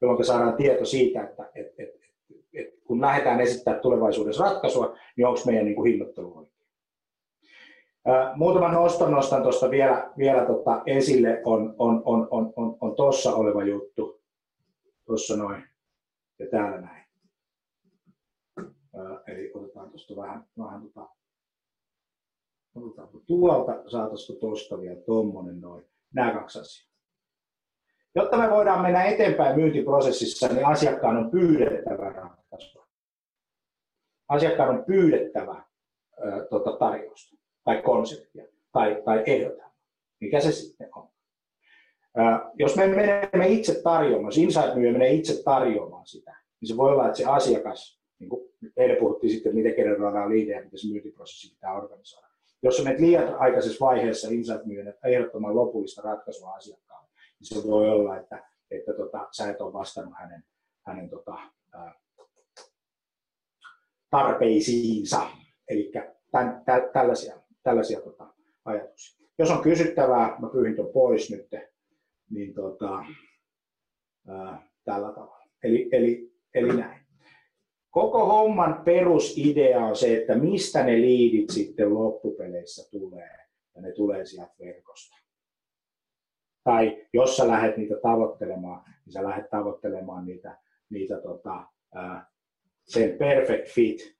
Jolloin saadaan tieto siitä, että et, et, et, et, kun lähdetään esittämään tulevaisuudessa ratkaisua, niin onko meidän niin kuin hinnoittelu oikein. Muutaman noston nostan tuosta vielä, vielä tota esille, on, on, on, on, on, on tuossa oleva juttu, tuossa noin ja täällä näin. Eli otetaan tuosta vähän, vähän tota, otetaan tuolta, saataisiko tuosta vielä tuommoinen noin. Nämä kaksi asiaa. Jotta me voidaan mennä eteenpäin myyntiprosessissa, niin asiakkaan on pyydettävä ratkaisua. Asiakkaan on pyydettävä ä, tota, tarjousta tai konseptia tai, tai ehdota. Mikä se sitten on? Jos me menemme itse tarjoamaan, jos insight menee itse tarjoamaan sitä, niin se voi olla, että se asiakas, niin kuin eilen puhuttiin sitten, miten generoidaan liidejä, miten se myyntiprosessi pitää organisoida. Jos menet liian aikaisessa vaiheessa insight myyn ehdottoman lopullista ratkaisua asiakkaalle, niin se voi olla, että, että tota, sä et ole vastannut hänen, hänen tota, ää, tarpeisiinsa. Eli tä, tällaisia, tällaisia tota, ajatuksia. Jos on kysyttävää, mä pyyhin tuon pois nyt, niin tota, ää, tällä tavalla. Eli, eli, eli näin. Koko homman perusidea on se, että mistä ne liidit sitten loppupeleissä tulee. Ja ne tulee sieltä verkosta. Tai jos sä lähdet niitä tavoittelemaan, niin sä lähdet tavoittelemaan niitä, niitä tota, sen perfect fit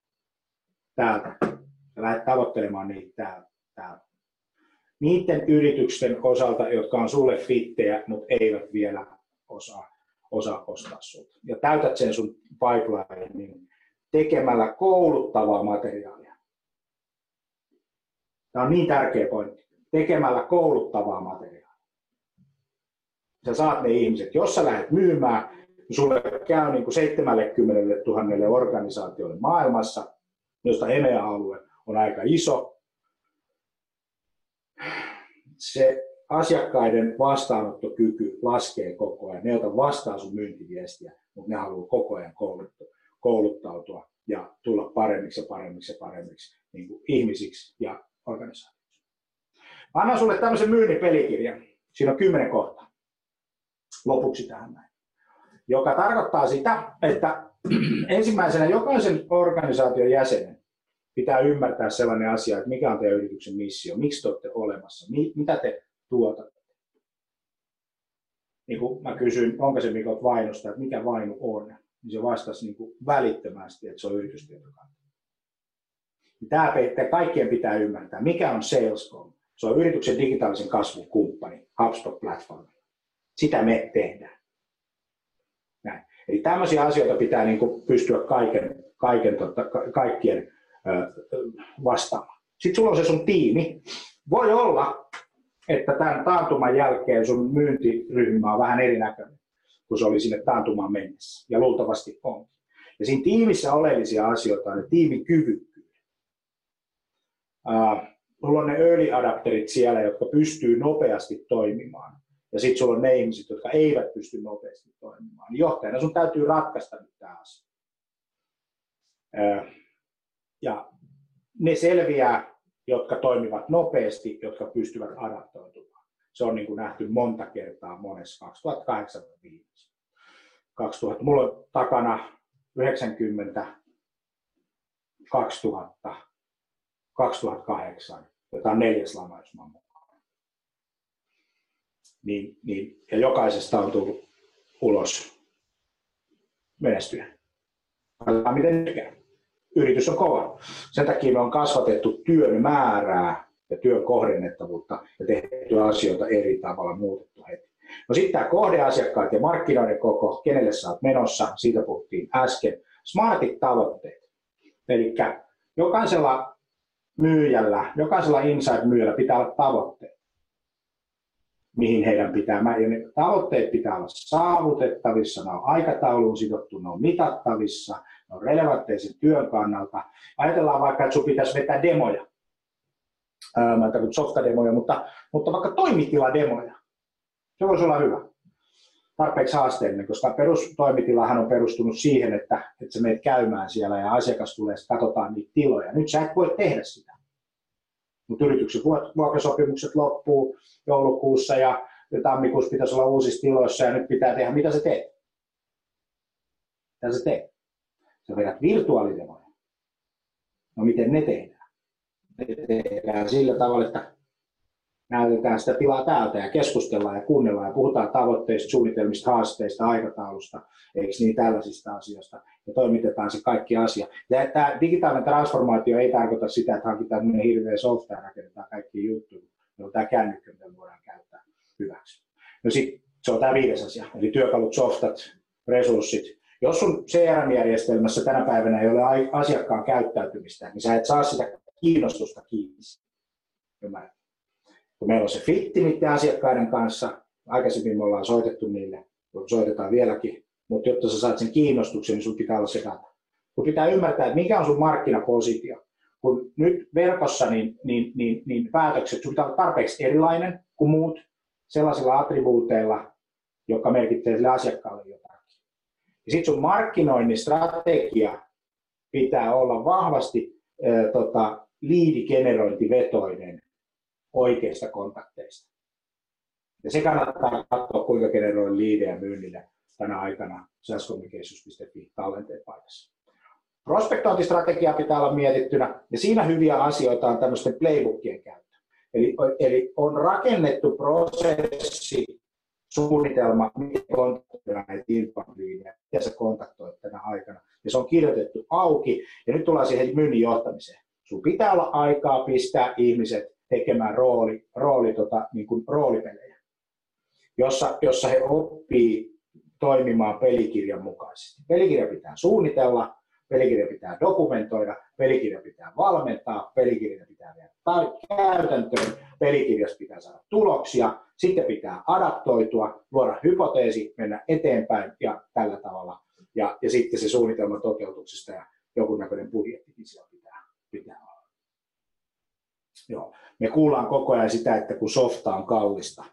täältä. Sä lähdet tavoittelemaan niitä täältä. täältä. Niiden yritysten osalta, jotka on sulle fittejä, mutta eivät vielä osaa, osaa ostaa sulta. Ja täytät sen sun pipeline niin tekemällä kouluttavaa materiaalia. Tämä on niin tärkeä pointti. Tekemällä kouluttavaa materiaalia sä saat ne ihmiset. Jos sä lähdet myymään, niin sulle käy niin kuin 70 000 organisaatioille maailmassa, josta EMEA-alue on aika iso. Se asiakkaiden vastaanottokyky laskee koko ajan. Ne ota vastaan sun myyntiviestiä, mutta ne haluaa koko ajan kouluttautua ja tulla paremmiksi ja paremmiksi ja paremmiksi niin kuin ihmisiksi ja organisaatioiksi. Mä annan sulle tämmöisen myynnin pelikirjan. Siinä on kymmenen kohtaa lopuksi tähän näin. Joka tarkoittaa sitä, että ensimmäisenä jokaisen organisaation jäsenen pitää ymmärtää sellainen asia, että mikä on teidän yrityksen missio, miksi te olette olemassa, mitä te tuotatte. Niin kuin mä kysyin, onko se Mikot vainosta, että mikä vainu on, niin se vastasi niin kuin välittömästi, että se on yritystietokanta. Tämä kaikkien pitää ymmärtää, mikä on Salescom. Se on yrityksen digitaalisen kasvun kumppani, HubSpot-platformi. Sitä me tehdään. Näin. Eli tämmöisiä asioita pitää niin kuin pystyä kaiken, kaiken, totta, kaikkien vastaamaan. sitten sulla on se sun tiimi. Voi olla, että tämän taantuman jälkeen sun myyntiryhmä on vähän erinäköinen kuin se oli sinne taantumaan mennessä. Ja luultavasti on. Ja siinä tiimissä oleellisia asioita on ne tiimin. Uh, mulla on ne early adapterit siellä, jotka pystyy nopeasti toimimaan. Ja sitten sulla on ne ihmiset, jotka eivät pysty nopeasti toimimaan. Niin johtajana sun täytyy ratkaista nyt tämä asia. Uh, ja ne selviää, jotka toimivat nopeasti, jotka pystyvät adaptoitumaan. Se on niin kuin nähty monta kertaa monessa 2008 viimeksi. 2000. Mulla on takana 90, 2000, 2008, jota on neljäs lama, jos mä. Niin, niin, ja jokaisesta on tullut ulos menestyä. Katsotaan miten käy. Yritys on kova. Sen takia me on kasvatettu työn määrää ja työn kohdennettavuutta ja tehty asioita eri tavalla muutettu heti. No sitten tämä kohdeasiakkaat ja markkinoiden koko, kenelle sä oot menossa, siitä puhuttiin äsken. Smartit tavoitteet. Eli jokaisella myyjällä, jokaisella inside-myyjällä pitää olla tavoitteet, mihin heidän pitää, ja ne tavoitteet pitää olla saavutettavissa, ne on aikatauluun sidottu, ne on mitattavissa, ne on relevantteja sen työn kannalta. Ajatellaan vaikka, että sinun pitäisi vetää demoja, mä en softademoja, mutta, mutta vaikka toimitilademoja. Se voisi olla hyvä. Tarpeeksi haasteellinen, koska perustoimitilahan on perustunut siihen, että, että sä menet käymään siellä ja asiakas tulee, että katsotaan niitä tiloja. Nyt sä et voi tehdä sitä. Mutta yrityksen vuokrasopimukset loppuu joulukuussa ja tammikuussa pitäisi olla uusissa tiloissa ja nyt pitää tehdä. Mitä sä teet? Mitä sä teet? Sä vedät virtuaalidemoja. No miten ne tehdään? Ne tehdään sillä tavalla, että näytetään sitä tilaa täältä ja keskustellaan ja kuunnellaan ja puhutaan tavoitteista, suunnitelmista, haasteista, aikataulusta, eikö niin tällaisista asioista ja toimitetaan se kaikki asia. Ja tämä digitaalinen transformaatio ei tarkoita sitä, että hankitaan hirveä software ja rakennetaan kaikki juttuja, on tämä kännykkä, voidaan käyttää hyväksi. No sitten se on tämä viides asia, eli työkalut, softat, resurssit. Jos sun CRM-järjestelmässä tänä päivänä ei ole asiakkaan käyttäytymistä, niin sä et saa sitä kiinnostusta kiinni. Ymmärrät? Kun meillä on se fitti niiden asiakkaiden kanssa, aikaisemmin me ollaan soitettu niille, soitetaan vieläkin, mutta jotta sä saat sen kiinnostuksen, niin sun pitää olla se data. Kun pitää ymmärtää, että mikä on sun markkinapositio. Kun nyt verkossa niin, niin, niin, niin päätökset, sun pitää olla tarpeeksi erilainen kuin muut sellaisilla attribuuteilla, jotka merkitsee sille asiakkaalle jotakin. Ja sitten sun markkinoinnin strategia pitää olla vahvasti äh, tota, liidigenerointivetoinen oikeista kontakteista. Ja se kannattaa katsoa, kuinka generoin liidejä myynnille tänä aikana salescommunications.fi tallenteen paikassa. Prospektointistrategia pitää olla mietittynä, ja siinä hyviä asioita on tämmöisten playbookien käyttö. Eli, eli on rakennettu prosessi, suunnitelma, miten kontaktoidaan näitä inbound ja se kontaktoi tänä aikana. Ja se on kirjoitettu auki, ja nyt tullaan siihen myynnin johtamiseen. Sun pitää olla aikaa pistää ihmiset tekemään rooli, rooli tota, niin kuin roolipelejä, jossa, jossa he oppii toimimaan pelikirjan mukaisesti. Pelikirja pitää suunnitella, pelikirja pitää dokumentoida, pelikirja pitää valmentaa, pelikirja pitää viedä käytäntöön, pelikirjasta pitää saada tuloksia, sitten pitää adaptoitua, luoda hypoteesi, mennä eteenpäin ja tällä tavalla. Ja, ja sitten se suunnitelma toteutuksesta ja jonkunnäköinen budjettikin siellä pitää, pitää. Joo. Me kuullaan koko ajan sitä, että kun softa on kallista.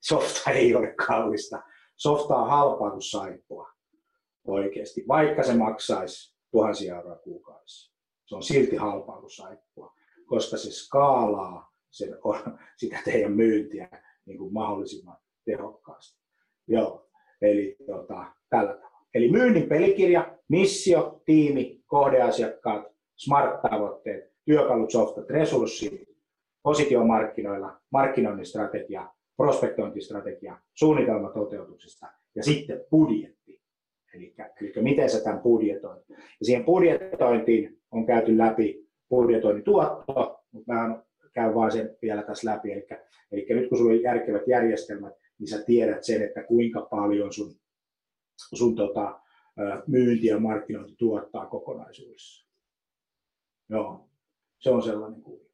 Softa ei ole kallista. Softa on halpaa kuin saippua oikeasti, vaikka se maksaisi tuhansia euroa kuukaudessa. Se on silti halpaa kuin saippua, koska se skaalaa sen, sitä teidän myyntiä niin kuin mahdollisimman tehokkaasti. Joo, eli tota, tällä tavalla. Eli myynnin pelikirja, missio, tiimi, kohdeasiakkaat, smart-tavoitteet, työkalut, softat, resurssit, positiomarkkinoilla, markkinoinnin strategia, prospektointistrategia, suunnitelma toteutuksesta ja sitten budjetti. Eli, eli miten sä tämän budjetoit. Ja siihen budjetointiin on käyty läpi budjetoinnin tuotto, mutta mä käyn vaan sen vielä tässä läpi. Eli, eli nyt kun sulla on järkevät järjestelmät, niin sä tiedät sen, että kuinka paljon sun, sun tota, myynti ja markkinointi tuottaa kokonaisuudessa. Joo, se on sellainen kuvio.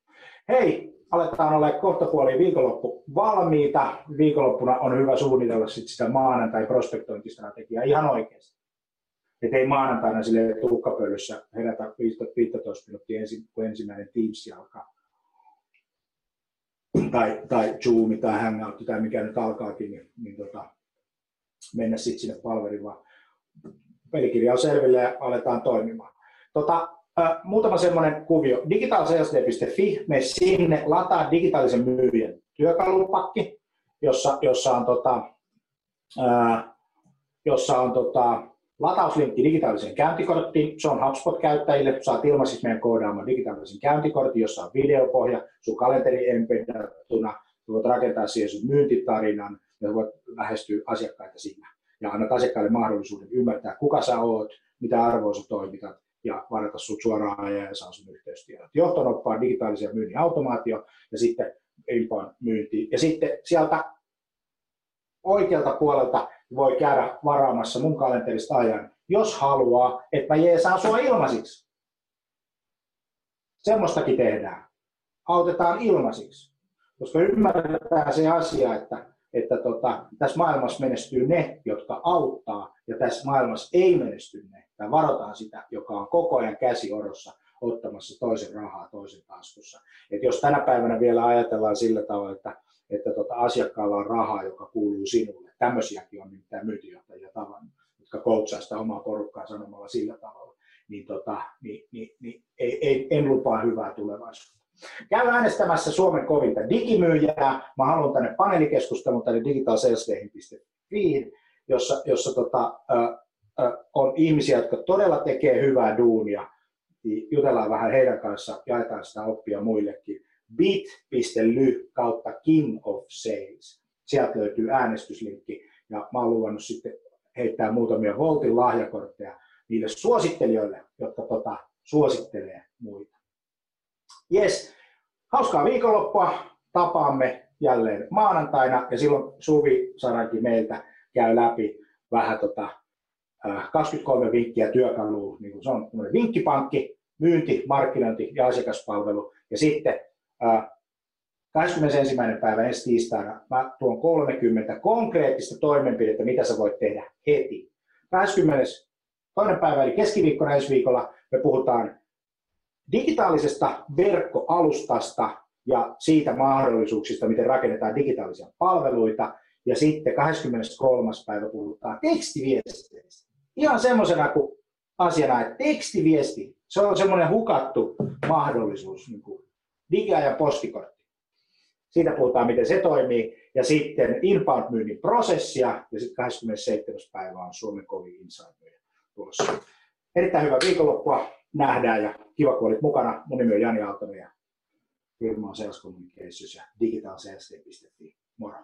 Hei, aletaan olla kohta puoli viikonloppu valmiita. Viikonloppuna on hyvä suunnitella sit sitä maanantai prospektointistrategiaa ihan oikeasti. Että ei maanantaina sille tukkapölyssä herätä 15 minuuttia ensin, kun ensimmäinen Teams alkaa. Tai, tai Zoom tai Hangout tai mikä nyt alkaakin, niin, niin tota, mennä sitten sinne palveriin, vaan pelikirja on selville ja aletaan toimimaan. Tota, muutama semmoinen kuvio. Digitalsalesday.fi, me sinne lataa digitaalisen myyjän työkalupakki, jossa, jossa on, tota, äh, jossa on tota, latauslinkki digitaaliseen käyntikorttiin. Se on HubSpot-käyttäjille. Saat ilmaisiksi meidän koodaamaan digitaalisen käyntikortin, jossa on videopohja, sun kalenteri embedattuna. Voit rakentaa siihen sun myyntitarinan ja voit lähestyä asiakkaita siinä. Ja annat asiakkaille mahdollisuuden ymmärtää, kuka sä oot, mitä arvoa sä toimitat ja varata sut suoraan ja saa sun yhteystiedot. Johtonoppaa digitaalisia myynnin automaatio ja sitten inbound myynti. Ja sitten sieltä oikealta puolelta voi käydä varaamassa mun kalenterista ajan, jos haluaa, että mä jeesaan sua ilmaisiksi. Semmoistakin tehdään. Autetaan ilmaisiksi. Koska ymmärretään se asia, että, että tota, tässä maailmassa menestyy ne, jotka auttaa, ja tässä maailmassa ei menesty ne. Tai varotaan sitä, joka on koko ajan käsiorossa ottamassa toisen rahaa toisen taskussa. Et jos tänä päivänä vielä ajatellaan sillä tavalla, että että tota, asiakkaalla on rahaa, joka kuuluu sinulle. Tämmöisiäkin on nimittäin myyntijohtajia tavannut, jotka coachaa sitä omaa porukkaa sanomalla sillä tavalla. Niin, tota, niin, niin, niin ei, ei, en lupaa hyvää tulevaisuutta. Käy äänestämässä Suomen kovinta digimyyjää. Mä haluan tänne paneelikeskustelun tänne digitalsalesdayin.fi, jossa, jossa tota, ö, ö, on ihmisiä, jotka todella tekee hyvää duunia. Jutellaan vähän heidän kanssa, jaetaan sitä oppia muillekin bit.ly kautta King of Sales. Sieltä löytyy äänestyslinkki ja mä oon luvannut sitten heittää muutamia Voltin lahjakortteja niille suosittelijoille, jotka tota, suosittelee muita. Yes, hauskaa viikonloppua. Tapaamme jälleen maanantaina ja silloin Suvi Saranki meiltä käy läpi vähän tota, 23 vinkkiä työkaluun. Niin se on vinkkipankki, myynti, markkinointi ja asiakaspalvelu. Ja sitten 21. päivä ensi tiistaina mä tuon 30 konkreettista toimenpidettä, mitä sä voit tehdä heti. 20. toinen päivä eli keskiviikkona ensi viikolla me puhutaan digitaalisesta verkkoalustasta ja siitä mahdollisuuksista, miten rakennetaan digitaalisia palveluita. Ja sitten 23. päivä puhutaan tekstiviesteistä. Ihan semmoisena kuin asiana, että tekstiviesti, se on semmoinen hukattu mahdollisuus niin kuin digiajan postikortti. Siitä puhutaan, miten se toimii. Ja sitten inbound-myynnin prosessia. Ja sitten 27. päivä on Suomen kovin insight tulossa. Erittäin hyvää viikonloppua. Nähdään ja kiva, kun olit mukana. Mun nimi on Jani Aaltonen ja firma on Sales Communications ja digitalsales.fi. Moro!